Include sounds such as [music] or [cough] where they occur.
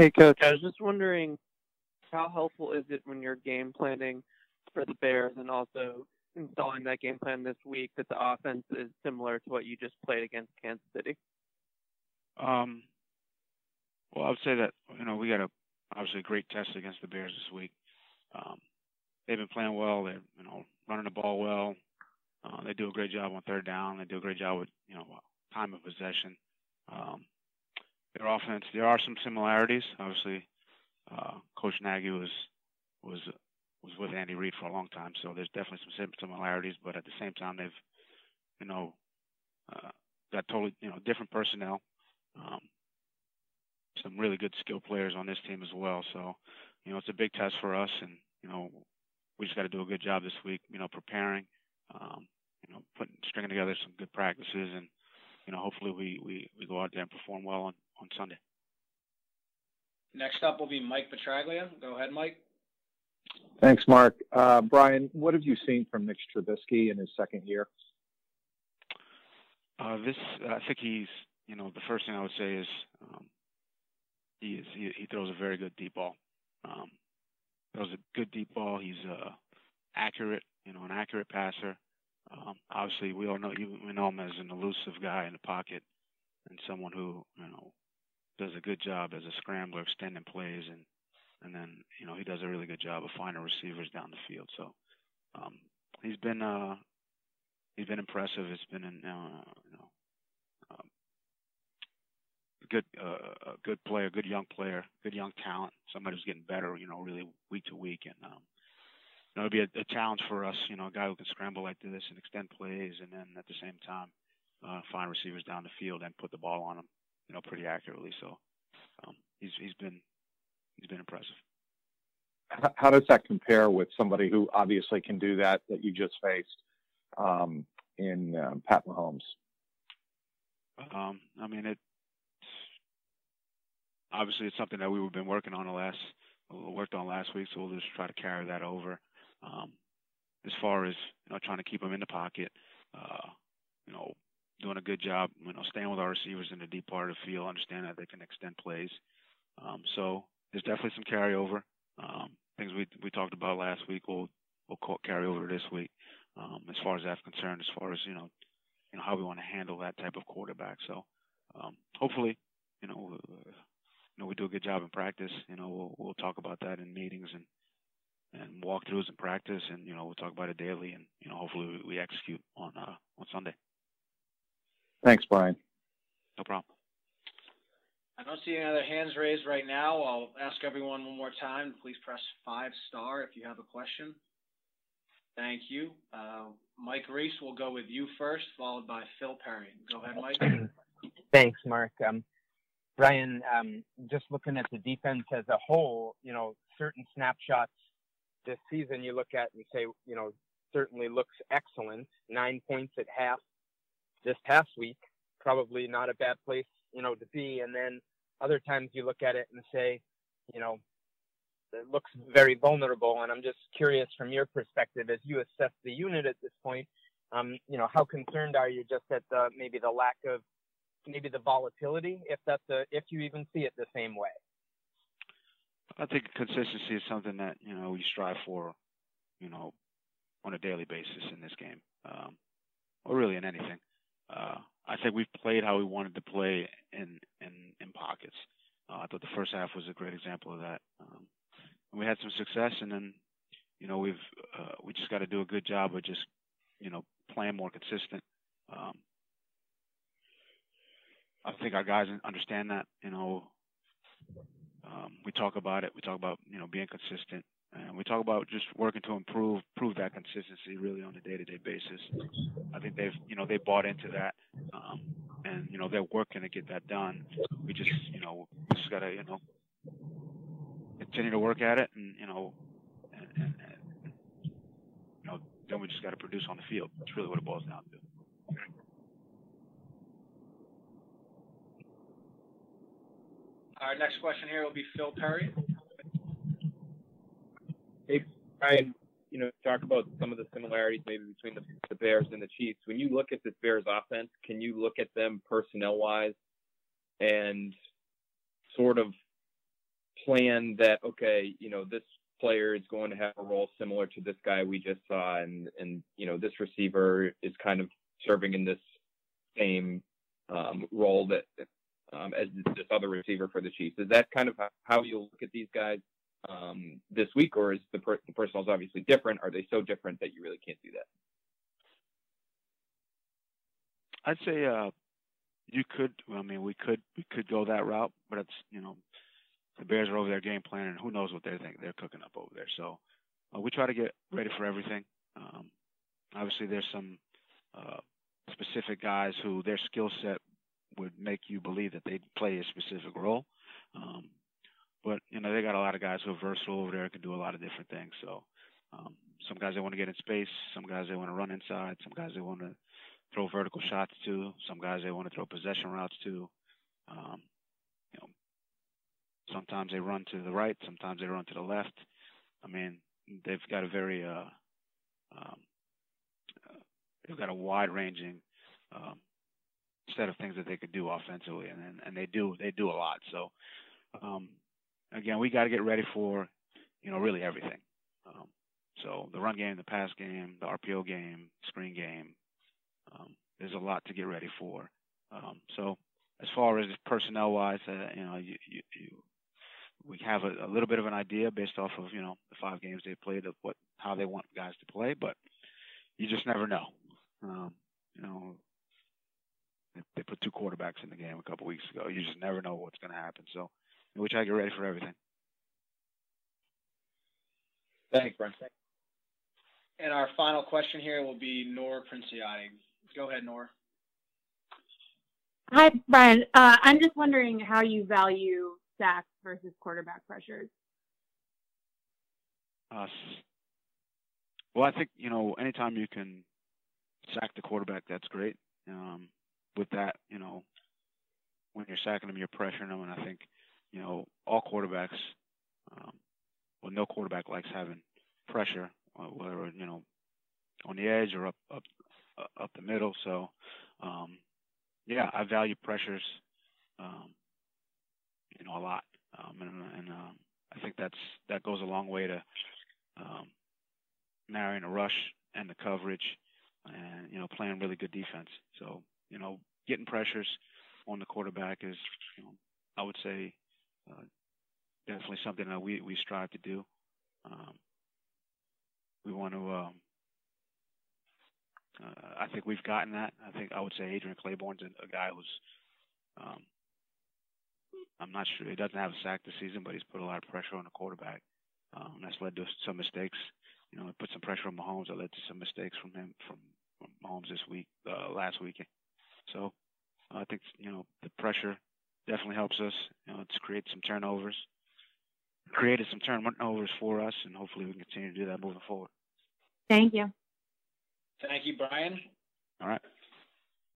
Hey, Coach. I was just wondering how helpful is it when you're game planning for the Bears and also installing that game plan this week that the offense is similar to what you just played against Kansas City? Um, well, I would say that you know we got a obviously a great test against the Bears this week. Um, they've been playing well. They're you know running the ball well. Uh, they do a great job on third down. They do a great job with you know time of possession. Um, their offense, there are some similarities. Obviously, uh, Coach Nagy was was was with Andy Reid for a long time, so there's definitely some similarities. But at the same time, they've you know uh, got totally you know different personnel. Um, some really good skill players on this team as well. So, you know, it's a big test for us, and you know, we just got to do a good job this week. You know, preparing, um, you know, putting stringing together some good practices, and you know, hopefully we we we go out there and perform well on Sunday. Next up will be Mike Petraglia. Go ahead, Mike. Thanks, Mark. Uh, Brian, what have you seen from Mitch Trubisky in his second year? Uh, this, I think he's, you know, the first thing I would say is um, he is he, he throws a very good deep ball. Um, throws a good deep ball. He's uh, accurate, you know, an accurate passer. Um, obviously, we all know we know him as an elusive guy in the pocket and someone who you know does a good job as a scrambler, extending plays, and and then you know he does a really good job of finding receivers down the field. So um, he's been uh, he's been impressive. It's been an, uh, you know um, good uh, a good player, good young player, good young talent, somebody who's getting better, you know, really week to week, and um, you know, it'll be a, a challenge for us, you know, a guy who can scramble like this and extend plays, and then at the same time uh, find receivers down the field and put the ball on them, you know, pretty accurately. So um, he's he's been he's been impressive. How does that compare with somebody who obviously can do that that you just faced um, in um, Pat Mahomes? Um, I mean, it obviously it's something that we've been working on the last worked on last week, so we'll just try to carry that over. Um, as far as you know, trying to keep them in the pocket, uh, you know, doing a good job, you know, staying with our receivers in the deep part of the field, understand that they can extend plays. Um, so there's definitely some carryover. Um, things we we talked about last week will will carry over this week. Um, as far as that's concerned, as far as you know, you know how we want to handle that type of quarterback. So um, hopefully, you know, uh, know, we do a good job in practice. You know, we'll we'll talk about that in meetings and and walkthroughs in practice, and you know, we'll talk about it daily, and you know, hopefully we, we execute on uh, on Sunday. Thanks, Brian. No problem. I don't see any other hands raised right now. I'll ask everyone one more time. Please press five star if you have a question. Thank you. Uh, Mike Reiss we'll go with you first, followed by Phil Perry. Go ahead, Mike. [clears throat] Thanks, Mark. Um, Brian, um, just looking at the defense as a whole, you know, certain snapshots this season you look at and say, you know, certainly looks excellent. Nine points at half this past week, probably not a bad place, you know, to be. And then other times you look at it and say, you know, it looks very vulnerable. And I'm just curious from your perspective as you assess the unit at this point, um, you know, how concerned are you just at the maybe the lack of maybe the volatility, if that's a, if you even see it the same way. I think consistency is something that you know we strive for, you know, on a daily basis in this game, um, or really in anything. Uh, I think we've played how we wanted to play in in in pockets. Uh, I thought the first half was a great example of that. Um, we had some success, and then you know we've uh, we just got to do a good job of just you know playing more consistent. Um, I think our guys understand that. You know, um, we talk about it. We talk about you know being consistent, and we talk about just working to improve, prove that consistency really on a day-to-day basis. I think they've you know they bought into that, um, and you know they're working to get that done. We just you know we just gotta you know continue to work at it, and you know, and, and, and you know then we just got to produce on the field. That's really what it boils down to. Our next question here will be Phil Perry. Hey, Brian, you know, talk about some of the similarities maybe between the, the Bears and the Chiefs. When you look at this Bears offense, can you look at them personnel wise and sort of plan that okay, you know, this player is going to have a role similar to this guy we just saw, and and you know, this receiver is kind of serving in this same um, role that um, as this other receiver for the Chiefs. Is that kind of how you look at these guys um, this week, or is the per- the personnel is obviously different? Are they so different that you really can't do that? I'd say uh, you could. I mean, we could we could go that route, but it's you know the Bears are over their game plan, and who knows what they think they're cooking up over there. So uh, we try to get ready for everything. Um, obviously, there's some uh, specific guys who their skill set would make you believe that they play a specific role. Um, but you know they got a lot of guys who are versatile over there, can do a lot of different things. So um, some guys they want to get in space, some guys they want to run inside, some guys they want to throw vertical shots to, some guys they want to throw possession routes to. Um, you know, sometimes they run to the right, sometimes they run to the left. I mean, they've got a very uh, um, uh, they've got a wide ranging um, set of things that they could do offensively, and and, they do they do a lot. So um, again, we got to get ready for you know really everything. Um, so the run game, the pass game, the RPO game, screen game. Um, there's a lot to get ready for. Um, so as far as personnel wise, uh, you know, you, you, you we have a, a, little bit of an idea based off of you know the five games they played of what how they want guys to play, but you just never know. Um, you know, they put two quarterbacks in the game a couple weeks ago. You just never know what's going to happen. So we try to get ready for everything. Thanks, Brent. And our final question here will be Nor Princiotti. Go ahead, Nor. Hi, Brian. Uh, I'm just wondering how you value sacks versus quarterback pressures. Uh, well, I think you know anytime you can sack the quarterback, that's great. Um, with that, you know, when you're sacking them, you're pressuring them, and I think, you know, all quarterbacks, um, well, no quarterback likes having pressure, uh, whether you know, on the edge or up up uh, up the middle. So, um, yeah, I value pressures, um, you know, a lot, um, and, and um, I think that's that goes a long way to um, marrying a rush and the coverage, and you know, playing really good defense. So you know, getting pressures on the quarterback is, you know, I would say, uh, definitely something that we we strive to do. Um, we want to. Um, uh, I think we've gotten that. I think I would say Adrian Clayborn's a, a guy who's. Um, I'm not sure he doesn't have a sack this season, but he's put a lot of pressure on the quarterback. Um, that's led to some mistakes. You know, it put some pressure on Mahomes. That led to some mistakes from him from, from Mahomes this week, uh, last week. So I think you know the pressure definitely helps us. You know, it's created some turnovers, created some turnovers for us, and hopefully we can continue to do that moving forward. Thank you. Thank you, Brian. All right.